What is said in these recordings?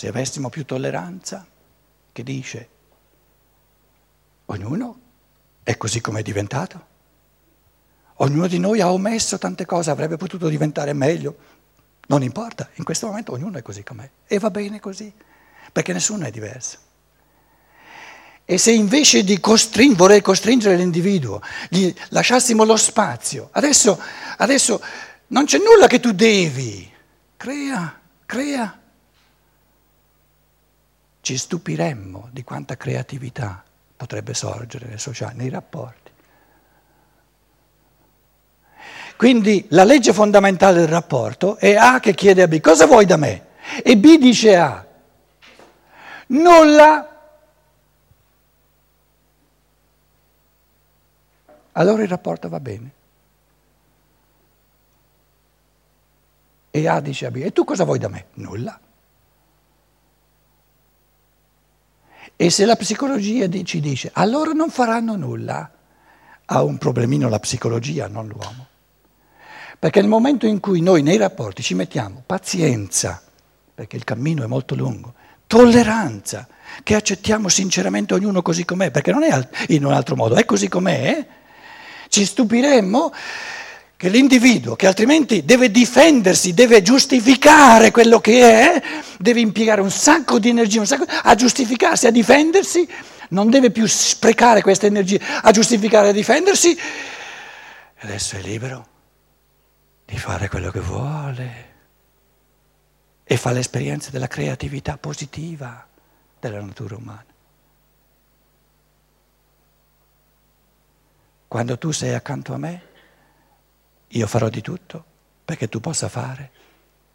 se avessimo più tolleranza, che dice, ognuno è così come è diventato. Ognuno di noi ha omesso tante cose, avrebbe potuto diventare meglio. Non importa, in questo momento ognuno è così com'è e va bene così, perché nessuno è diverso. E se invece di costring- vorrei costringere l'individuo, gli lasciassimo lo spazio, adesso, adesso non c'è nulla che tu devi, crea, crea. Ci stupiremmo di quanta creatività potrebbe sorgere nei sociali, nei rapporti. Quindi la legge fondamentale del rapporto è A che chiede a B, cosa vuoi da me? E B dice A, nulla. Allora il rapporto va bene. E A dice a B, e tu cosa vuoi da me? Nulla. E se la psicologia ci dice, allora non faranno nulla, ha un problemino la psicologia, non l'uomo. Perché nel momento in cui noi nei rapporti ci mettiamo pazienza, perché il cammino è molto lungo, tolleranza, che accettiamo sinceramente ognuno così com'è, perché non è in un altro modo, è così com'è, ci stupiremmo che l'individuo, che altrimenti deve difendersi, deve giustificare quello che è, deve impiegare un sacco di energia sacco, a giustificarsi, a difendersi, non deve più sprecare questa energia a giustificare, a difendersi, adesso è libero di fare quello che vuole e fa l'esperienza della creatività positiva della natura umana. Quando tu sei accanto a me, io farò di tutto perché tu possa fare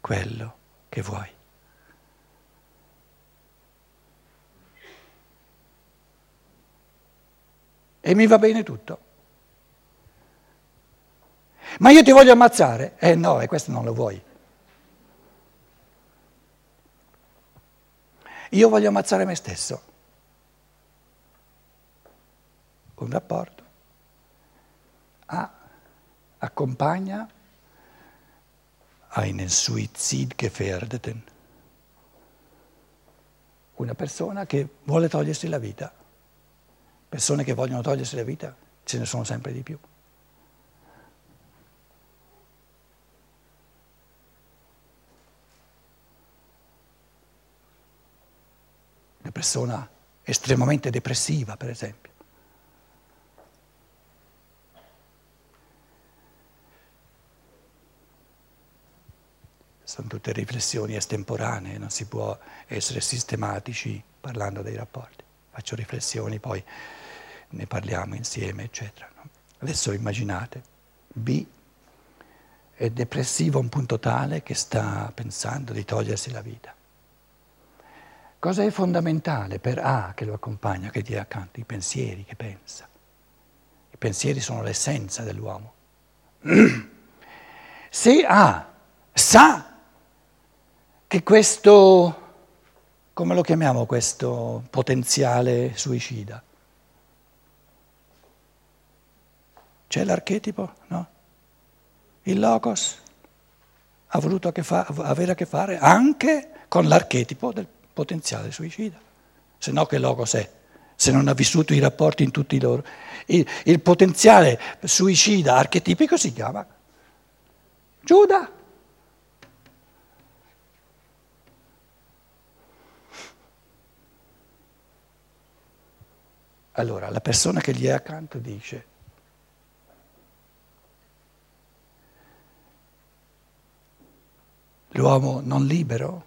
quello che vuoi. E mi va bene tutto. Ma io ti voglio ammazzare? Eh no, e questo non lo vuoi. Io voglio ammazzare me stesso. Un rapporto. Ah, accompagna einen Suizidgefährdeten, una persona che vuole togliersi la vita. Persone che vogliono togliersi la vita ce ne sono sempre di più. Una persona estremamente depressiva, per esempio. Sono tutte riflessioni estemporanee, non si può essere sistematici parlando dei rapporti. Faccio riflessioni, poi ne parliamo insieme, eccetera. Adesso immaginate, B è depressivo a un punto tale che sta pensando di togliersi la vita. Cosa è fondamentale per A che lo accompagna, che dia accanto? I pensieri che pensa. I pensieri sono l'essenza dell'uomo. Se A sa che questo, come lo chiamiamo questo potenziale suicida? C'è l'archetipo, no? Il logos ha voluto che fa, avere a che fare anche con l'archetipo del potenziale suicida. Se no che logos è? Se non ha vissuto i rapporti in tutti loro. Il, il potenziale suicida archetipico si chiama Giuda. Allora la persona che gli è accanto dice, l'uomo non libero,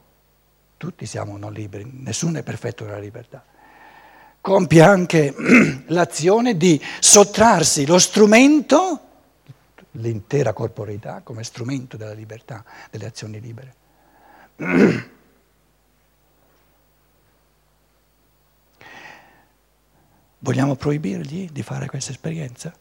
tutti siamo non liberi, nessuno è perfetto nella libertà, compie anche l'azione di sottrarsi lo strumento, l'intera corporeità come strumento della libertà, delle azioni libere. Vogliamo proibirgli di fare questa esperienza?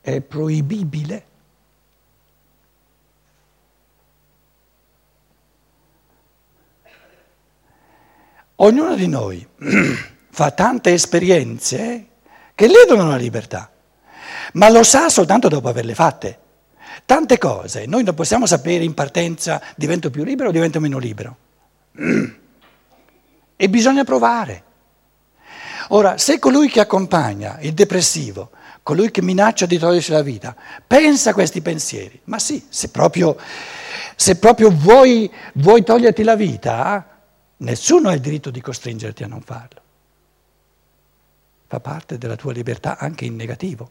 È proibibile. Ognuno di noi fa tante esperienze che ledono la libertà. ma lo sa soltanto dopo averle fatte. Tante cose noi non possiamo sapere in partenza divento più libero o divento meno libero. E bisogna provare. Ora, se colui che accompagna il depressivo, colui che minaccia di togliersi la vita, pensa a questi pensieri, ma sì, se proprio, se proprio vuoi, vuoi toglierti la vita, nessuno ha il diritto di costringerti a non farlo. Fa parte della tua libertà anche in negativo.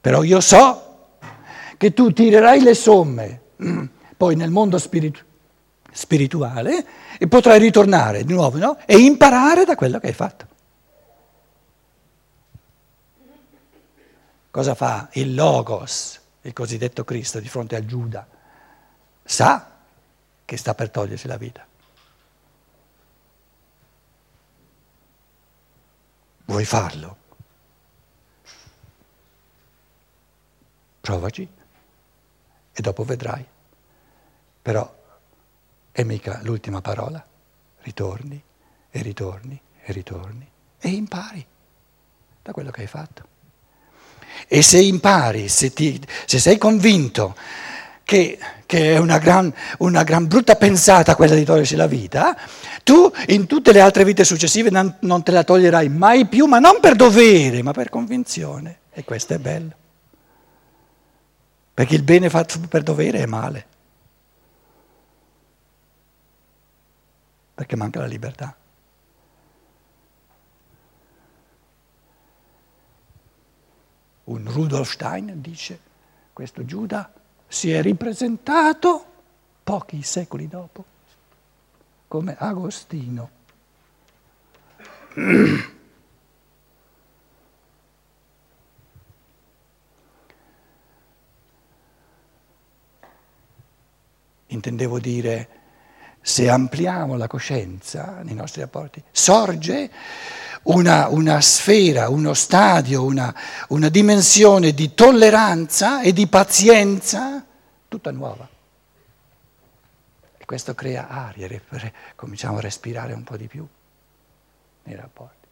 Però io so che tu tirerai le somme mm, poi nel mondo spiritu- spirituale e potrai ritornare di nuovo no? e imparare da quello che hai fatto. Cosa fa il Logos, il cosiddetto Cristo, di fronte a Giuda? Sa che sta per togliersi la vita. Vuoi farlo? Provaci e dopo vedrai. Però è mica l'ultima parola. Ritorni e ritorni e ritorni e impari da quello che hai fatto. E se impari, se, ti, se sei convinto che, che è una gran, una gran, brutta pensata quella di togliersi la vita, tu in tutte le altre vite successive non, non te la toglierai mai più, ma non per dovere, ma per convinzione. E questo è bello. Perché il bene fatto per dovere è male. Perché manca la libertà. Un Rudolf Stein dice, questo Giuda si è ripresentato pochi secoli dopo come Agostino. Intendevo dire, se ampliamo la coscienza nei nostri rapporti, sorge una, una sfera, uno stadio, una, una dimensione di tolleranza e di pazienza tutta nuova. E questo crea aria, cominciamo a respirare un po' di più nei rapporti.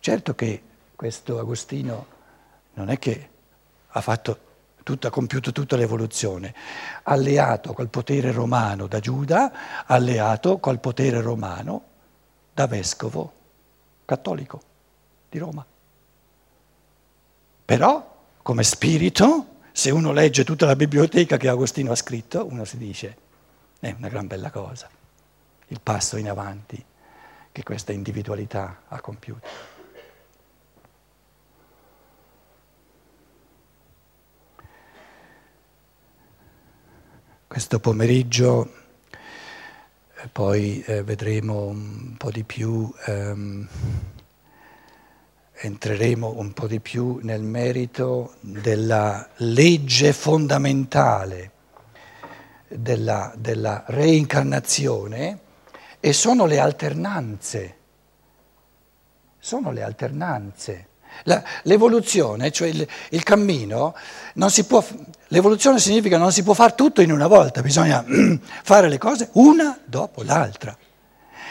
Certo che questo Agostino non è che ha fatto tutta, compiuto tutta l'evoluzione, alleato col potere romano da Giuda, alleato col potere romano da vescovo cattolico di Roma. Però, come spirito, se uno legge tutta la biblioteca che Agostino ha scritto, uno si dice, è una gran bella cosa, il passo in avanti che questa individualità ha compiuto. Questo pomeriggio poi eh, vedremo un po' di più, ehm, entreremo un po' di più nel merito della legge fondamentale della, della reincarnazione e sono le alternanze. Sono le alternanze. La, l'evoluzione, cioè il, il cammino, non si può, l'evoluzione significa non si può fare tutto in una volta, bisogna fare le cose una dopo l'altra.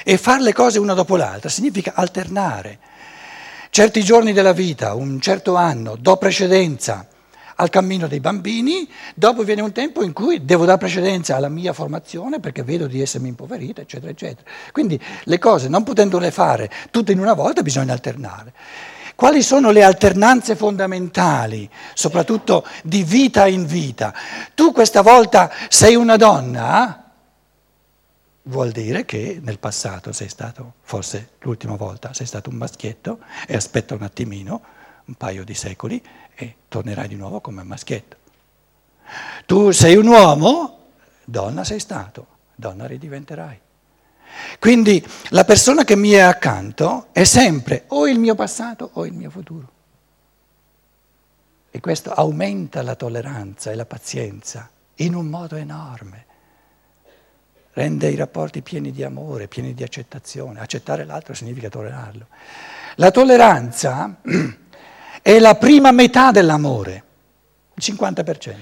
E fare le cose una dopo l'altra significa alternare. Certi giorni della vita, un certo anno, do precedenza al cammino dei bambini, dopo viene un tempo in cui devo dare precedenza alla mia formazione perché vedo di essermi impoverita, eccetera, eccetera. Quindi le cose, non potendole fare tutte in una volta, bisogna alternare. Quali sono le alternanze fondamentali, soprattutto di vita in vita? Tu questa volta sei una donna? Vuol dire che nel passato sei stato, forse l'ultima volta, sei stato un maschietto e aspetta un attimino, un paio di secoli e tornerai di nuovo come maschietto. Tu sei un uomo, donna sei stato, donna ridiventerai. Quindi la persona che mi è accanto è sempre o il mio passato o il mio futuro. E questo aumenta la tolleranza e la pazienza in un modo enorme. Rende i rapporti pieni di amore, pieni di accettazione. Accettare l'altro significa tollerarlo. La tolleranza è la prima metà dell'amore, il 50%.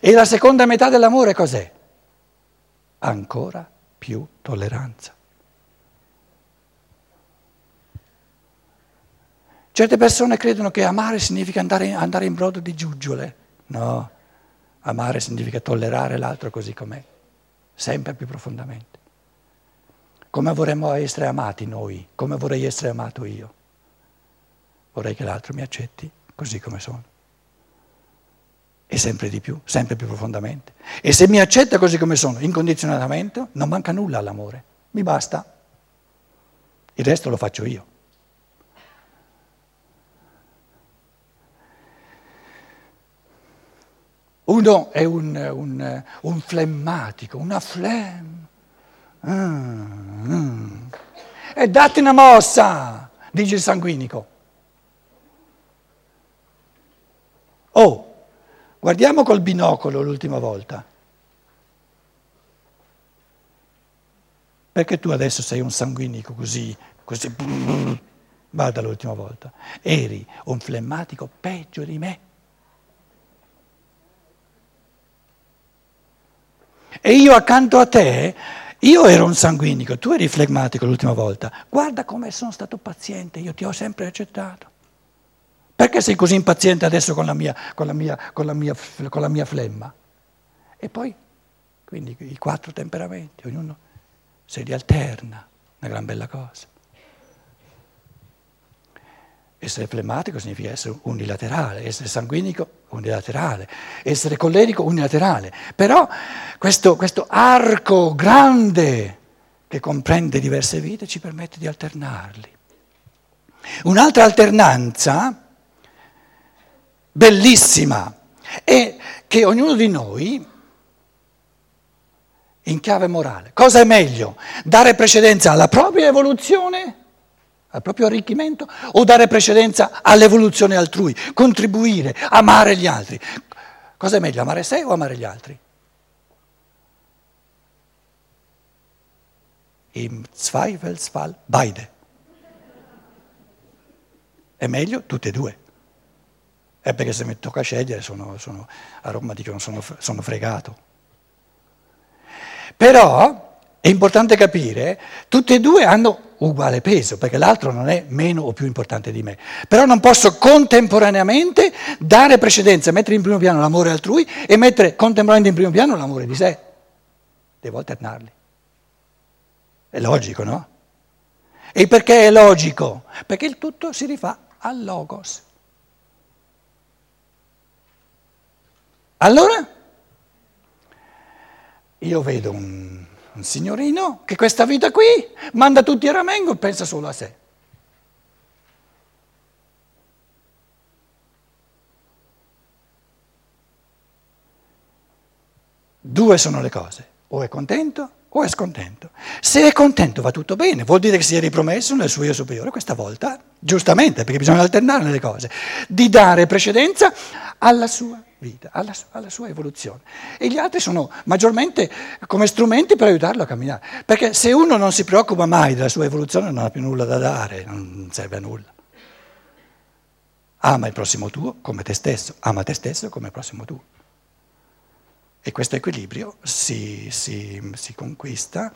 E la seconda metà dell'amore cos'è? Ancora più tolleranza. Certe persone credono che amare significa andare, andare in brodo di giuggiole. No, amare significa tollerare l'altro così com'è, sempre più profondamente. Come vorremmo essere amati noi, come vorrei essere amato io. Vorrei che l'altro mi accetti così come sono. E sempre di più, sempre più profondamente. E se mi accetta così come sono, incondizionatamente, non manca nulla all'amore. Mi basta. Il resto lo faccio io. Uno è un, un, un flemmatico, una flem. Mm, mm. E datti una mossa, dice il sanguinico. Oh, guardiamo col binocolo l'ultima volta. Perché tu adesso sei un sanguinico così, così, guarda l'ultima volta. Eri un flemmatico peggio di me. E io accanto a te, io ero un sanguinico, tu eri flegmatico l'ultima volta. Guarda come sono stato paziente, io ti ho sempre accettato. Perché sei così impaziente adesso con la mia, con la mia, con la mia, con la mia flemma? E poi, quindi i quattro temperamenti, ognuno si rialterna, una gran bella cosa. Essere flemmatico significa essere unilaterale, essere sanguinico unilaterale, essere collerico unilaterale. Però questo, questo arco grande che comprende diverse vite ci permette di alternarli. Un'altra alternanza bellissima è che ognuno di noi, in chiave morale, cosa è meglio? Dare precedenza alla propria evoluzione? al proprio arricchimento o dare precedenza all'evoluzione altrui, contribuire, amare gli altri. Cosa è meglio, amare sé o amare gli altri? Im Zweifelsfall beide. È meglio tutte e due. È perché se mi tocca scegliere sono, sono a Roma dicono sono, sono fregato. Però è importante capire, tutti e due hanno uguale peso, perché l'altro non è meno o più importante di me. Però non posso contemporaneamente dare precedenza, mettere in primo piano l'amore altrui e mettere contemporaneamente in primo piano l'amore di sé. Devo alternarli. È logico, no? E perché è logico? Perché il tutto si rifà al logos. Allora, io vedo un un signorino che questa vita qui manda tutti a ramengo e pensa solo a sé. Due sono le cose, o è contento o è scontento. Se è contento va tutto bene, vuol dire che si è ripromesso nel suo io superiore questa volta, giustamente, perché bisogna alternare le cose, di dare precedenza alla sua vita, alla, alla, sua evoluzione. E gli altri sono maggiormente come strumenti per aiutarlo a camminare. Perché se uno non si preoccupa mai della sua evoluzione non ha più nulla da dare, non serve a nulla. Ama il prossimo tuo come te stesso, ama te stesso come il prossimo tuo. E questo equilibrio si, si, si conquista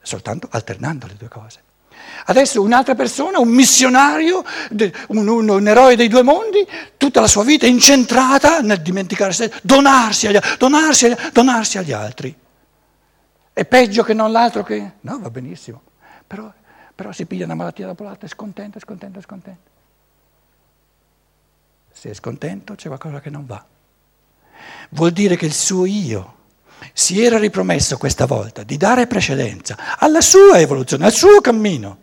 soltanto alternando le due cose. Adesso un'altra persona, un missionario, un, un, un, eroe dei due mondi, tutta la sua vita incentrata nel dimenticare se, donarsi agli, donarsi, agli, donarsi agli altri. È peggio che non l'altro che... No, va benissimo. Però, però si piglia una malattia dopo l'altra, è scontento, è scontento, è scontento. Se è scontento c'è qualcosa che non va. Vuol dire che il suo io si era ripromesso questa volta di dare precedenza alla sua evoluzione, al suo cammino,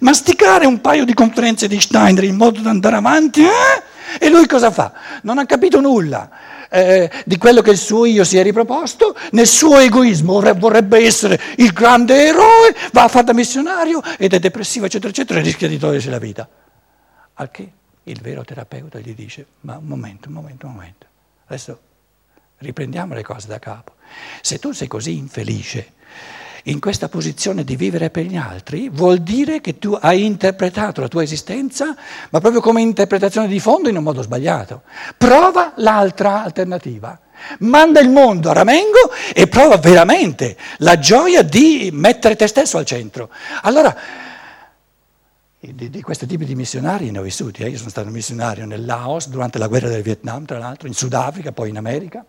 masticare un paio di conferenze di Steiner in modo da andare avanti, eh? e lui cosa fa? Non ha capito nulla eh, di quello che il suo io si è riproposto, nel suo egoismo vorrebbe essere il grande eroe, va a fare da missionario ed è depressivo, eccetera, eccetera, e rischia di togliersi la vita. Al che il vero terapeuta gli dice, ma un momento, un momento, un momento, adesso riprendiamo le cose da capo. Se tu sei così infelice in questa posizione di vivere per gli altri, vuol dire che tu hai interpretato la tua esistenza, ma proprio come interpretazione di fondo in un modo sbagliato. Prova l'altra alternativa. Manda il mondo a ramengo e prova veramente la gioia di mettere te stesso al centro. Allora, di, di questo tipo di missionari ne ho vissuti. Eh. Io sono stato missionario nel Laos durante la guerra del Vietnam, tra l'altro, in Sudafrica, poi in America.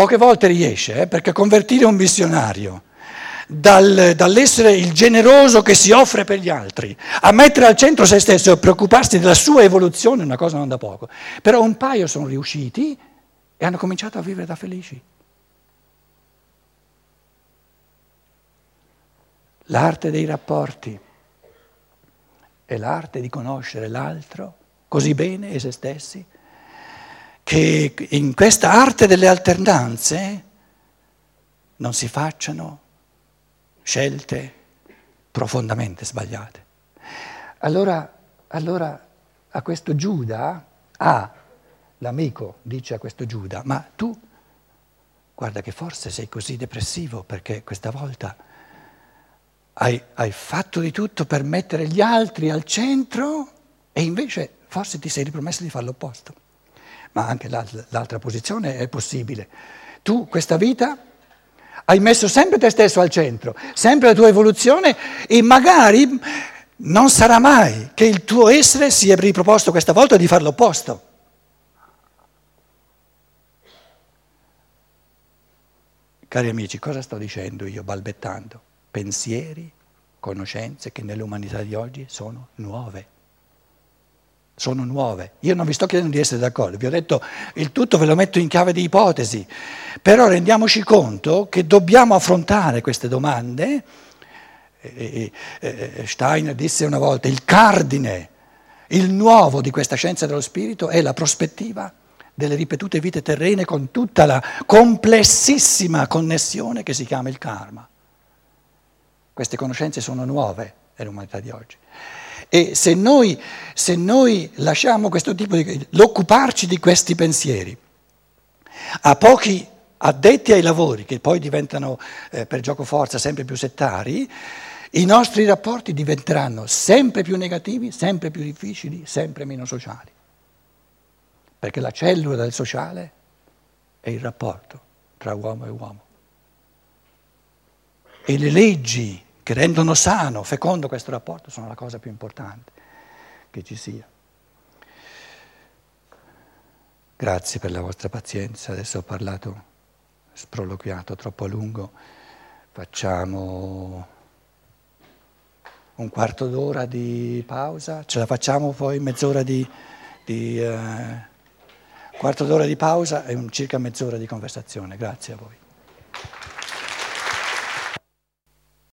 Poche volte riesce, eh, perché convertire un missionario dal, dall'essere il generoso che si offre per gli altri a mettere al centro se stesso e preoccuparsi della sua evoluzione è una cosa non da poco. Però un paio sono riusciti e hanno cominciato a vivere da felici. L'arte dei rapporti è l'arte di conoscere l'altro così bene e se stessi che in questa arte delle alternanze non si facciano scelte profondamente sbagliate. Allora, allora a questo Giuda, ah, l'amico dice a questo Giuda, ma tu guarda che forse sei così depressivo perché questa volta hai, hai fatto di tutto per mettere gli altri al centro e invece forse ti sei ripromesso di fare l'opposto. Ma anche l'altra, posizione è possibile. Tu questa vita hai messo sempre te stesso al centro, sempre la tua evoluzione e magari non sarà mai che il tuo essere si è riproposto questa volta di fare l'opposto. Cari amici, cosa sto dicendo io balbettando? Pensieri, conoscenze che nell'umanità di oggi sono nuove sono nuove. Io non vi sto chiedendo di essere d'accordo, vi ho detto il tutto ve lo metto in chiave di ipotesi, però rendiamoci conto che dobbiamo affrontare queste domande. Steiner disse una volta il cardine, il nuovo di questa scienza dello spirito è la prospettiva delle ripetute vite terrene con tutta la complessissima connessione che si chiama il karma. Queste conoscenze sono nuove nell'umanità di oggi. E se noi, se noi lasciamo questo tipo di... l'occuparci di questi pensieri a pochi addetti ai lavori, che poi diventano eh, per gioco forza sempre più settari, i nostri rapporti diventeranno sempre più negativi, sempre più difficili, sempre meno sociali. Perché la cellula del sociale è il rapporto tra uomo e uomo. E le leggi che rendono sano, fecondo questo rapporto, sono la cosa più importante che ci sia. Grazie per la vostra pazienza, adesso ho parlato, sproloquiato troppo a lungo, facciamo un quarto d'ora di pausa, ce la facciamo poi mezz'ora di, di eh, quarto d'ora di pausa e circa mezz'ora di conversazione. Grazie a voi.